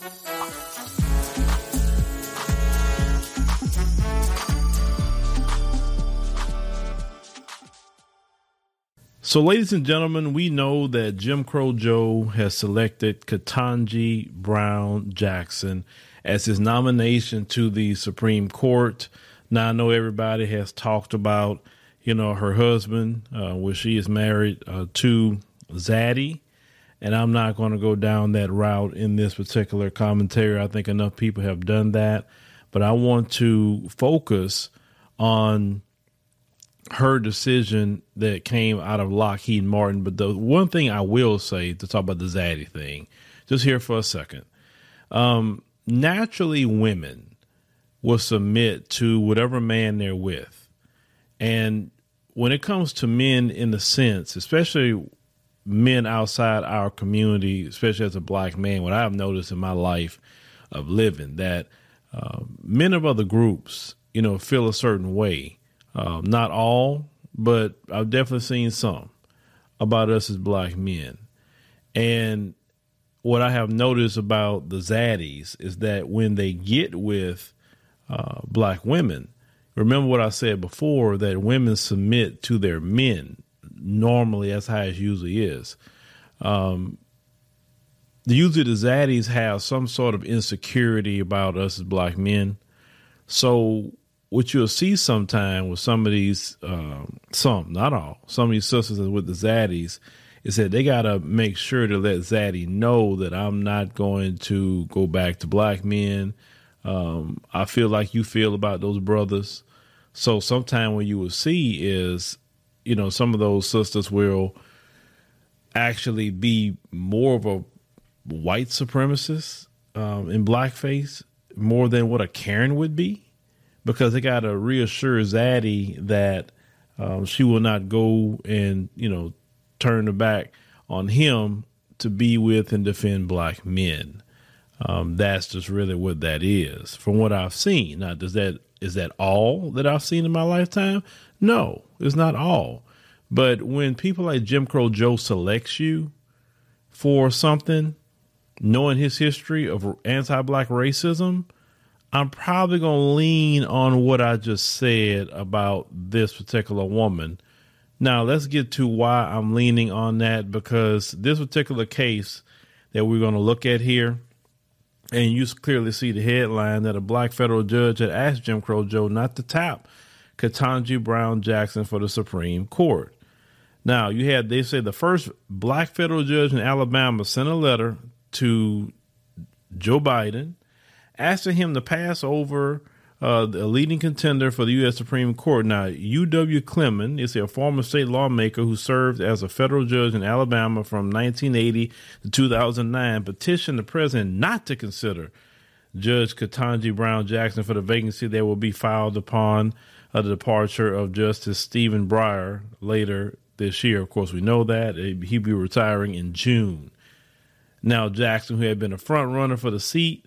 So, ladies and gentlemen, we know that Jim Crow Joe has selected Ketanji Brown Jackson as his nomination to the Supreme Court. Now, I know everybody has talked about, you know, her husband, uh, where she is married uh, to Zaddy, and I'm not going to go down that route in this particular commentary. I think enough people have done that, but I want to focus on her decision that came out of Lockheed Martin. But the one thing I will say to talk about the Zaddy thing, just here for a second. Um, naturally, women will submit to whatever man they're with. And when it comes to men, in the sense, especially men outside our community, especially as a black man, what I've noticed in my life of living, that uh, men of other groups, you know, feel a certain way um, not all, but I've definitely seen some about us as black men. And what I have noticed about the zaddies is that when they get with uh, black women, remember what I said before that women submit to their men. Normally, that's how it usually is. Um, usually, the zaddies have some sort of insecurity about us as black men. So what you'll see sometime with some of these, um, some, not all, some of these sisters with the zaddies is that they got to make sure to let zaddy know that I'm not going to go back to black men. Um, I feel like you feel about those brothers. So sometime what you will see is, you know, some of those sisters will actually be more of a white supremacist um, in blackface more than what a Karen would be because they got to reassure Zaddy that um, she will not go and you know turn her back on him to be with and defend black men. Um, that's just really what that is from what I've seen. Now, does that is that all that I've seen in my lifetime? No, it's not all. But when people like Jim Crow Joe selects you for something, knowing his history of anti-black racism, I'm probably going to lean on what I just said about this particular woman. Now, let's get to why I'm leaning on that because this particular case that we're going to look at here, and you clearly see the headline that a black federal judge had asked Jim Crow Joe not to tap Ketanji Brown Jackson for the Supreme Court. Now, you had, they say the first black federal judge in Alabama sent a letter to Joe Biden asking him to pass over uh, a leading contender for the U.S. Supreme Court. Now, U.W. Clemon is a former state lawmaker who served as a federal judge in Alabama from 1980 to 2009, petitioned the president not to consider Judge Ketanji Brown Jackson for the vacancy that will be filed upon uh, the departure of Justice Stephen Breyer later this year. Of course, we know that he'll be retiring in June. Now, Jackson, who had been a front runner for the seat,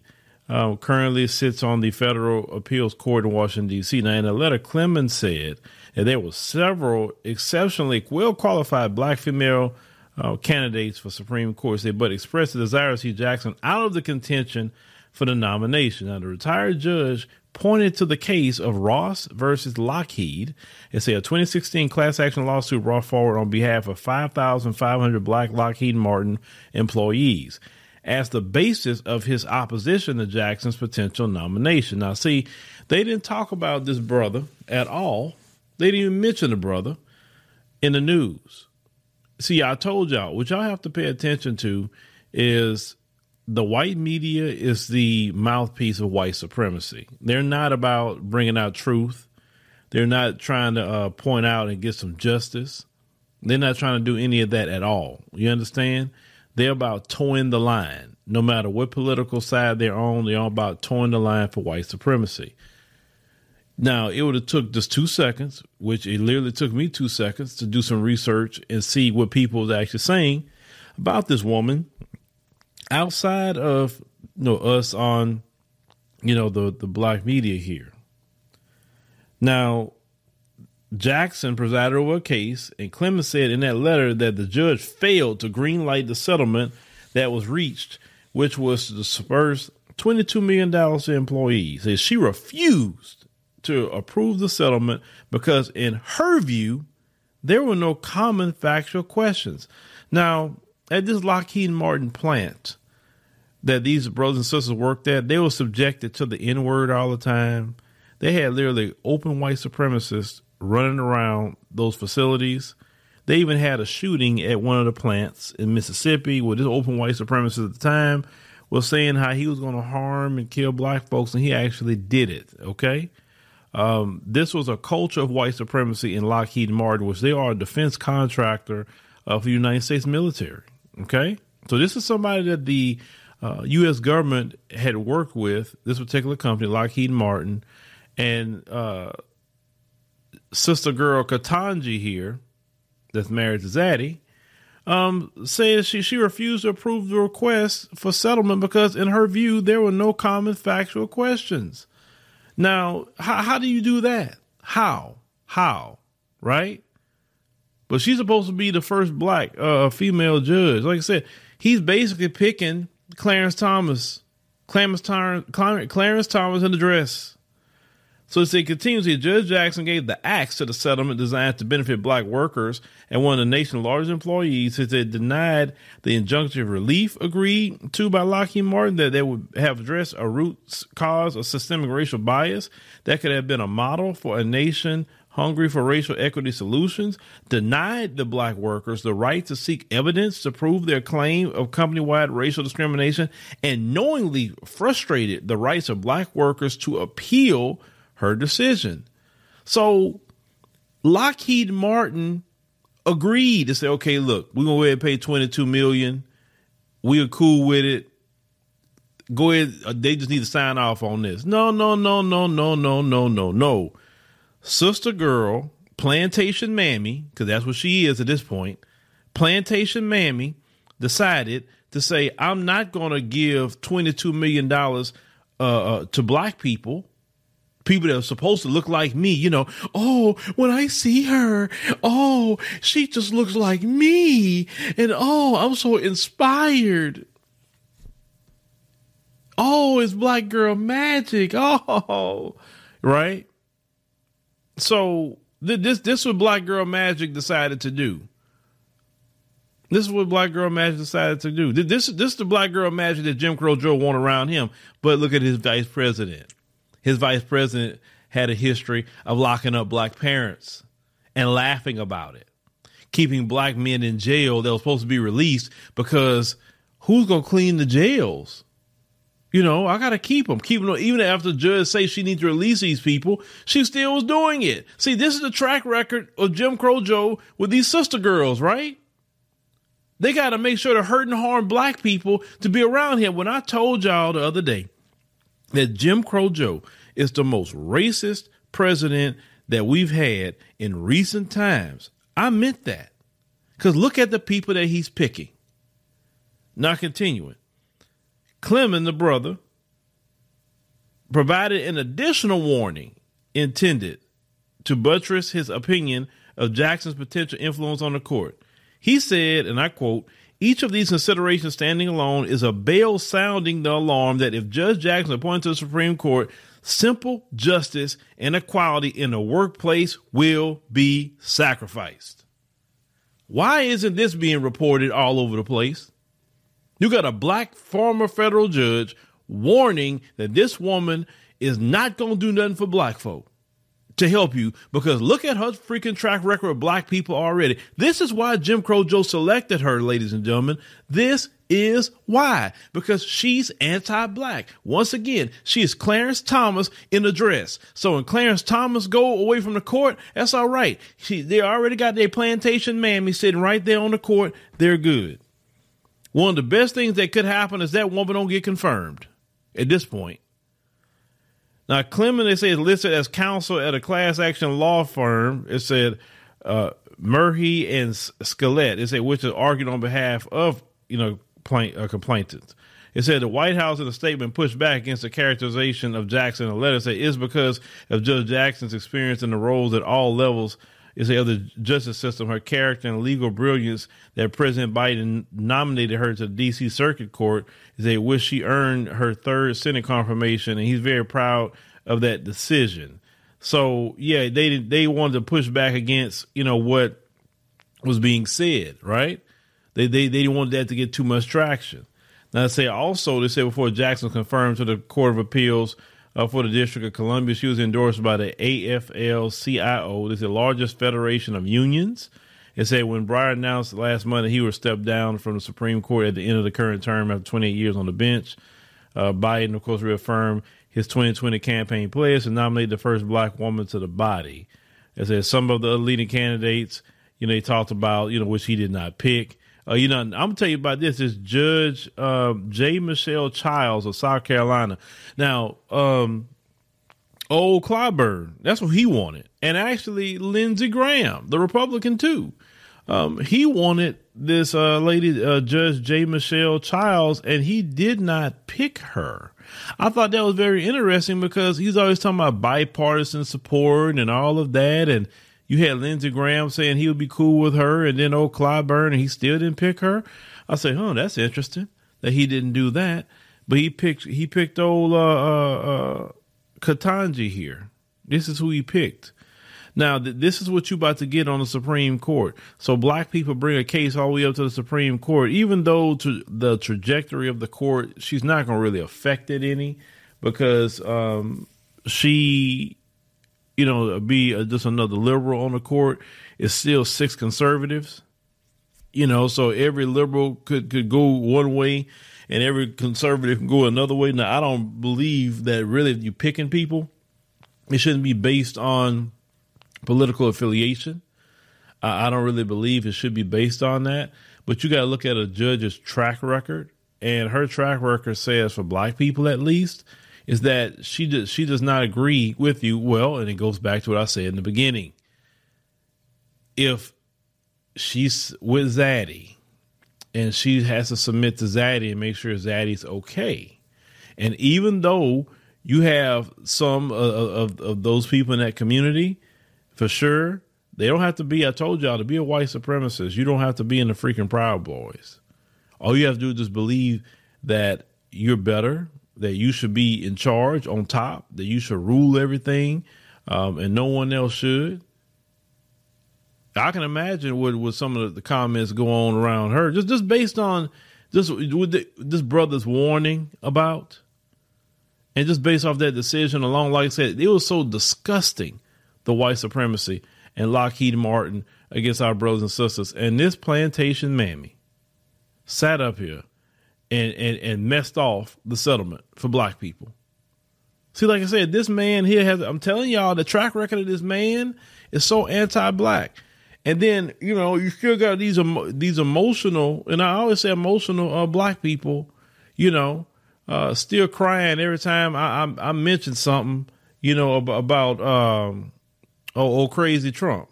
uh, currently sits on the federal appeals court in Washington D.C. Now, in a letter, Clemens said that there were several exceptionally well qualified black female uh, candidates for Supreme Court, said, but expressed a desire to see Jackson out of the contention for the nomination. Now, the retired judge pointed to the case of Ross versus Lockheed. It's a 2016 class action lawsuit brought forward on behalf of 5,500 black Lockheed Martin employees as the basis of his opposition to Jackson's potential nomination. Now, see, they didn't talk about this brother at all. They didn't even mention the brother in the news. See, I told y'all, what y'all have to pay attention to is the white media is the mouthpiece of white supremacy. They're not about bringing out truth. They're not trying to uh, point out and get some justice. They're not trying to do any of that at all. You understand? They're about toeing the line. No matter what political side they're on, they're all about toeing the line for white supremacy. Now, it would have took just two seconds, which it literally took me two seconds to do some research and see what people was actually saying about this woman outside of you know us on you know the the black media here. Now, Jackson presided over a case, and Clemens said in that letter that the judge failed to greenlight the settlement that was reached which was to disperse $22 million to employees. And she refused to approve the settlement because, in her view, there were no common factual questions. Now, at this Lockheed Martin plant that these brothers and sisters worked at, they were subjected to the N word all the time. They had literally open white supremacists running around those facilities. They even had a shooting at one of the plants in Mississippi where this open white supremacist at the time was saying how he was going to harm and kill black folks, and he actually did it. Okay. Um, this was a culture of white supremacy in Lockheed Martin, which they are a defense contractor of the United States military. Okay. So this is somebody that the uh, U.S. government had worked with, this particular company, Lockheed Martin, and uh, sister girl Ketanji here, that's married to Zaddy, um, says she, she refused to approve the request for settlement because, in her view, there were no common factual questions. Now, how, how do you do that? How? How? Right? But she's supposed to be the first black uh, female judge. Like I said, he's basically picking Clarence Thomas, Clarence, Clarence Thomas in the dress. So it continues here, Judge Jackson gave the axe to the settlement designed to benefit black workers and one of the nation's largest employees. Since it denied the injunctive relief agreed to by Lockheed Martin that they would have addressed a root cause of systemic racial bias that could have been a model for a nation hungry for racial equity solutions, denied the black workers the right to seek evidence to prove their claim of company wide racial discrimination, and knowingly frustrated the rights of black workers to appeal her decision. So Lockheed Martin agreed to say, okay, look, we're gonna go ahead and pay 22 million. We are cool with it. Go ahead. Uh, they just need to sign off on this. No, no, no, no, no, no, no, no, no. Sister girl, plantation mammy, because that's what she is at this point. Plantation mammy decided to say, I'm not going to give $22 million uh, uh, to black people people that are supposed to look like me, you know, oh, when I see her, oh, she just looks like me. And oh, I'm so inspired. Oh, it's black girl magic. Oh, right. So th- this this is what black girl magic decided to do. This is what Black Girl Magic decided to do. This this is the Black Girl Magic that Jim Crow Joe want around him. But look at his vice president his vice president had a history of locking up black parents and laughing about it, keeping black men in jail that were supposed to be released because who's to clean the jails? You know, I got to keep them. Keep them. Even after the judge say she needs to release these people, she still was doing it. See, this is the track record of Jim Crow Joe with these sister girls, right? They got to make sure to hurt and harm black people to be around him. When I told y'all the other day that Jim Crow Joe is the most racist president that we've had in recent times. I meant that. Because look at the people that he's picking. Now, continuing. Clemon, the brother, provided an additional warning intended to buttress his opinion of Jackson's potential influence on the court. He said, and I quote, each of these considerations standing alone is a bell sounding the alarm that if Judge Jackson appointed to the Supreme Court, simple justice and equality in the workplace will be sacrificed. Why isn't this being reported all over the place? You got a black former federal judge warning that this woman is not going to do nothing for black folk to help you because look at her freaking track record of black people already. This is why Jim Crow Joe selected her, ladies and gentlemen. This is why. Because she's anti black. Once again, she is Clarence Thomas in a dress. So when Clarence Thomas go away from the court, that's all right. She, they already got their plantation mammy sitting right there on the court. They're good. One of the best things that could happen is that woman don't get confirmed at this point. Now, Clemon, they say, is listed as counsel at a class action law firm. It said uh, Murphy and Skelet. It said, which is argued on behalf of, you know, plaint, uh, complainants. It said the White House in a statement pushed back against the characterization of Jackson a letter. Said is because of Judge Jackson's experience in the roles at all levels is of the justice system, her character and legal brilliance that President Biden nominated her to the D.C. Circuit Court is a wish she earned her third Senate confirmation, and he's very proud of that decision. So yeah, they they wanted to push back against you know what was being said, right? They they they didn't want that to get too much traction. Now, I say also, they said before Jackson confirmed to the Court of Appeals uh, for the District of Columbia, she was endorsed by the AFL-CIO. This is the largest federation of unions. It said when Breyer announced last month that he would step down from the Supreme Court at the end of the current term after 28 years on the bench, uh, Biden, of course, reaffirmed his 2020 campaign pledge to nominate the first black woman to the body. It said some of the leading candidates, you know, they talked about, you know, which he did not pick. Uh, you know, I'm gonna tell you about this. Is Judge uh, J. Michelle Childs of South Carolina. Now, um, old Clyburn, that's what he wanted, and actually Lindsey Graham, the Republican too. Um, he wanted this uh, lady, uh, Judge J. Michelle Childs, and he did not pick her. I thought that was very interesting because he's always talking about bipartisan support and all of that, and you had Lindsey Graham saying he would be cool with her, and then old Clyburn, and he still didn't pick her. I say, huh, that's interesting that he didn't do that. But he picked he picked old uh, uh, uh, Ketanji here. This is who he picked. Now, th- this is what you about to get on the Supreme Court. So, black people bring a case all the way up to the Supreme Court, even though to the trajectory of the court, she's not going to really affect it any because um, she you know, be a, just another liberal on the court. It's still six conservatives. You know, so every liberal could could go one way, and every conservative can go another way. Now, I don't believe that really if you're picking people, it shouldn't be based on political affiliation. I, I don't really believe it should be based on that. But you got to look at a judge's track record, and her track record says for black people at least is that she does she does not agree with you. Well, and it goes back to what I said in the beginning. If she's with Zaddy and she has to submit to Zaddy and make sure Zaddy's okay, and even though you have some of, of, of those people in that community, for sure, they don't have to be. I told y'all to be a white supremacist. You don't have to be in the freaking Proud Boys. All you have to do is just believe that you're better that you should be in charge on top, that you should rule everything, um, and no one else should. I can imagine what, what some of the comments go on around her, just just based on just with this brother's warning about, and just based off that decision alone. Like I said, it was so disgusting, the white supremacy and Lockheed Martin against our brothers and sisters, and this plantation mammy sat up here and, and, and messed off the settlement for black people. See, like I said, this man here has, I'm telling y'all, the track record of this man is so anti black. And then, you know, you still got these, these emotional, and I always say emotional uh, black people, you know, uh, still crying every time I, I, I mention something, you know, about, about um, oh, oh, crazy Trump.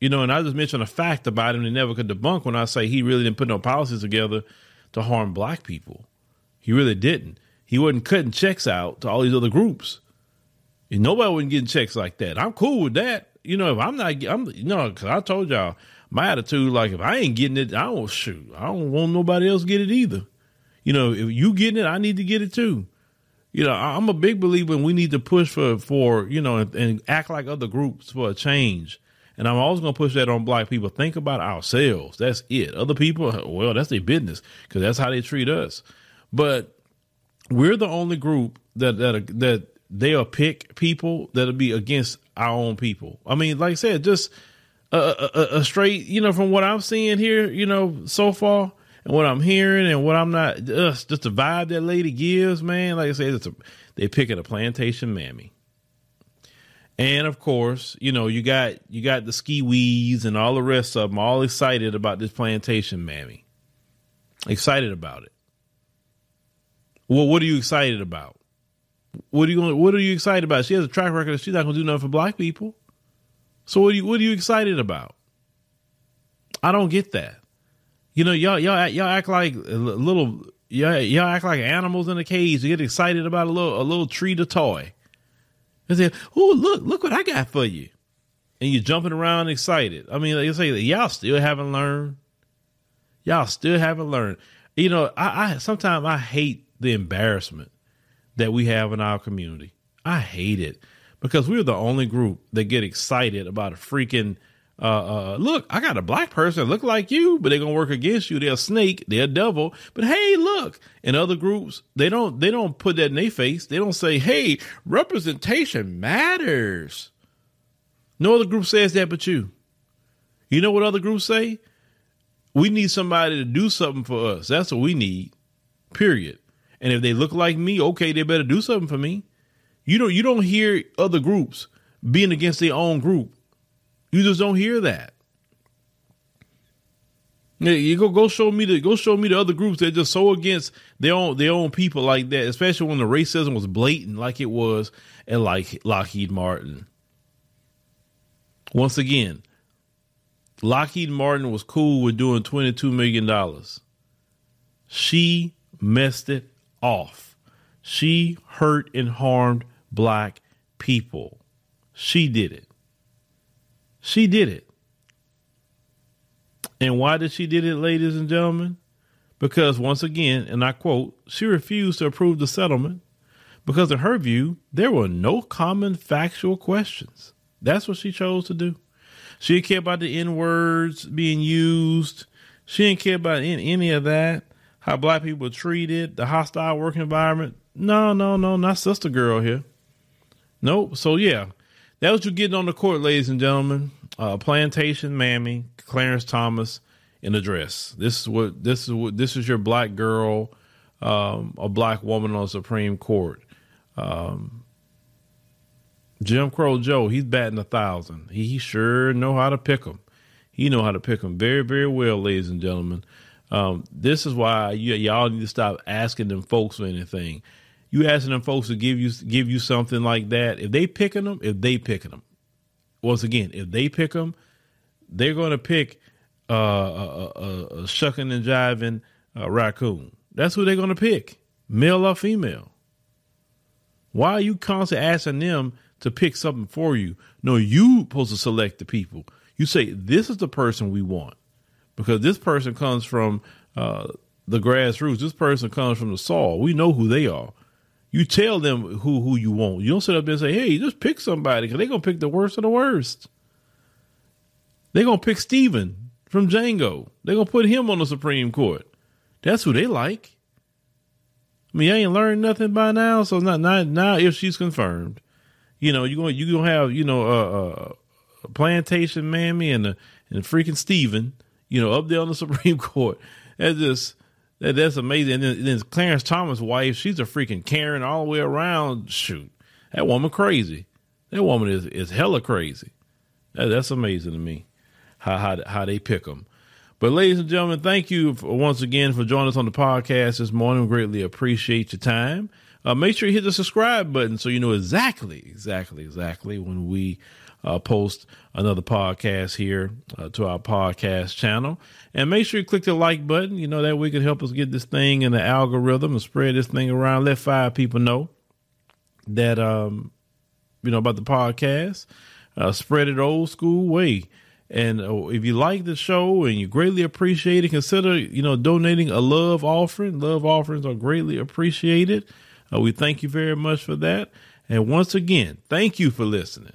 You know, and I just mentioned a fact about him they never could debunk when I say he really didn't put no policies together to harm black people. He really didn't. He wasn't cutting checks out to all these other groups. And nobody wasn't getting checks like that. I'm cool with that. You know, if I'm not, I'm, you know, cause I told y'all my attitude, like if I ain't getting it, I don't shoot. I don't want nobody else get it either. You know, if you getting it, I need to get it too. You know, I'm a big believer and we need to push for, for, you know, and, and act like other groups for a change. And I'm always going to push that on black people. Think about ourselves. That's it. Other people, well, that's their business because that's how they treat us. But we're the only group that that that they'll pick people that'll be against our own people. I mean, like I said, just a, a, a straight, you know, from what I'm seeing here, you know, so far, and what I'm hearing, and what I'm not, just, just the vibe that lady gives, man. Like I said, it's a, they picking a plantation mammy. And of course, you know, you got you got the ski weeds and all the rest of them all excited about this plantation mammy. Excited about it. Well, what are you excited about? What are you going what are you excited about? She has a track record she's not gonna do nothing for black people. So what are you what are you excited about? I don't get that. You know, y'all y'all y'all act like little y'all, y'all act like animals in a cage. You get excited about a little a little treat or toy and say, "Oh, look, look what I got for you." and you're jumping around excited. I mean, like I say, y'all still haven't learned. Y'all still haven't learned. You know, I, I sometimes I hate the embarrassment that we have in our community. I hate it because we're the only group that get excited about a freaking uh, uh, look, I got a black person look like you, but they're gonna work against you. They're a snake, they're a devil. But hey, look, in other groups, they don't they don't put that in their face. They don't say, hey, representation matters. No other group says that but you. You know what other groups say? We need somebody to do something for us. That's what we need. Period. And if they look like me, okay, they better do something for me. You don't you don't hear other groups being against their own group. You just don't hear that. You go go show me the go show me the other groups that just so against their own their own people like that, especially when the racism was blatant like it was at like Lockheed Martin. Once again, Lockheed Martin was cool with doing $22 million. She messed it off. She hurt and harmed black people. She did it. She did it. And why did she did it, ladies and gentlemen? Because once again, and I quote, she refused to approve the settlement because in her view, there were no common factual questions. That's what she chose to do. She didn't care about the N words being used. She didn't care about any, any of that. How black people were treated, the hostile work environment. No, no, no, not sister girl here. Nope. So yeah, that was you getting on the court, ladies and gentlemen. Uh, plantation mammy, Clarence Thomas in a dress. This is what this is what this is your black girl, um, a black woman on the Supreme Court. Um, Jim Crow Joe, he's batting a thousand. He sure know how to pick them. He know how to pick them very, very well, ladies and gentlemen. Um, this is why you, y'all need to stop asking them folks for anything. You asking them folks to give you give you something like that. If they picking them, if they picking them, once again, if they pick them, they're going to pick uh, a, a, a, shucking and jiving uh, raccoon. That's who they're going to pick, male or female. Why are you constantly asking them to pick something for you. No, you supposed to select the people. You say this is the person we want because this person comes from uh, the grassroots. This person comes from the soil. We know who they are. You tell them who who you want. You don't sit up there and say, "Hey, just pick somebody," because they're gonna pick the worst of the worst. They're gonna pick Stephen from Django. They're gonna put him on the Supreme Court. That's who they like. I mean, I ain't learned nothing by now, so not not now if she's confirmed. You know, you're going you gonna have you know uh, uh, plantation mammy and a, and freaking Stephen, you know, up there on the Supreme Court. That's just that, that's amazing. And then, then Clarence Thomas' wife, she's a freaking Karen all the way around. Shoot, that woman crazy. That woman is is hella crazy. That, that's amazing to me how how how they pick them. But ladies and gentlemen, thank you for, once again for joining us on the podcast this morning. We greatly appreciate your time uh, make sure you hit the subscribe button so you know exactly, exactly, exactly when we uh, post another podcast here uh, to our podcast channel. And make sure you click the like button. You know, that we can help us get this thing in the algorithm and spread this thing around. Let five people know that, um, you know, about the podcast. Uh, spread it old school way. And uh, if you like the show and you greatly appreciate it, consider, you know, donating a love offering. Love offerings are greatly appreciated. Uh, we thank you very much for that. And once again, thank you for listening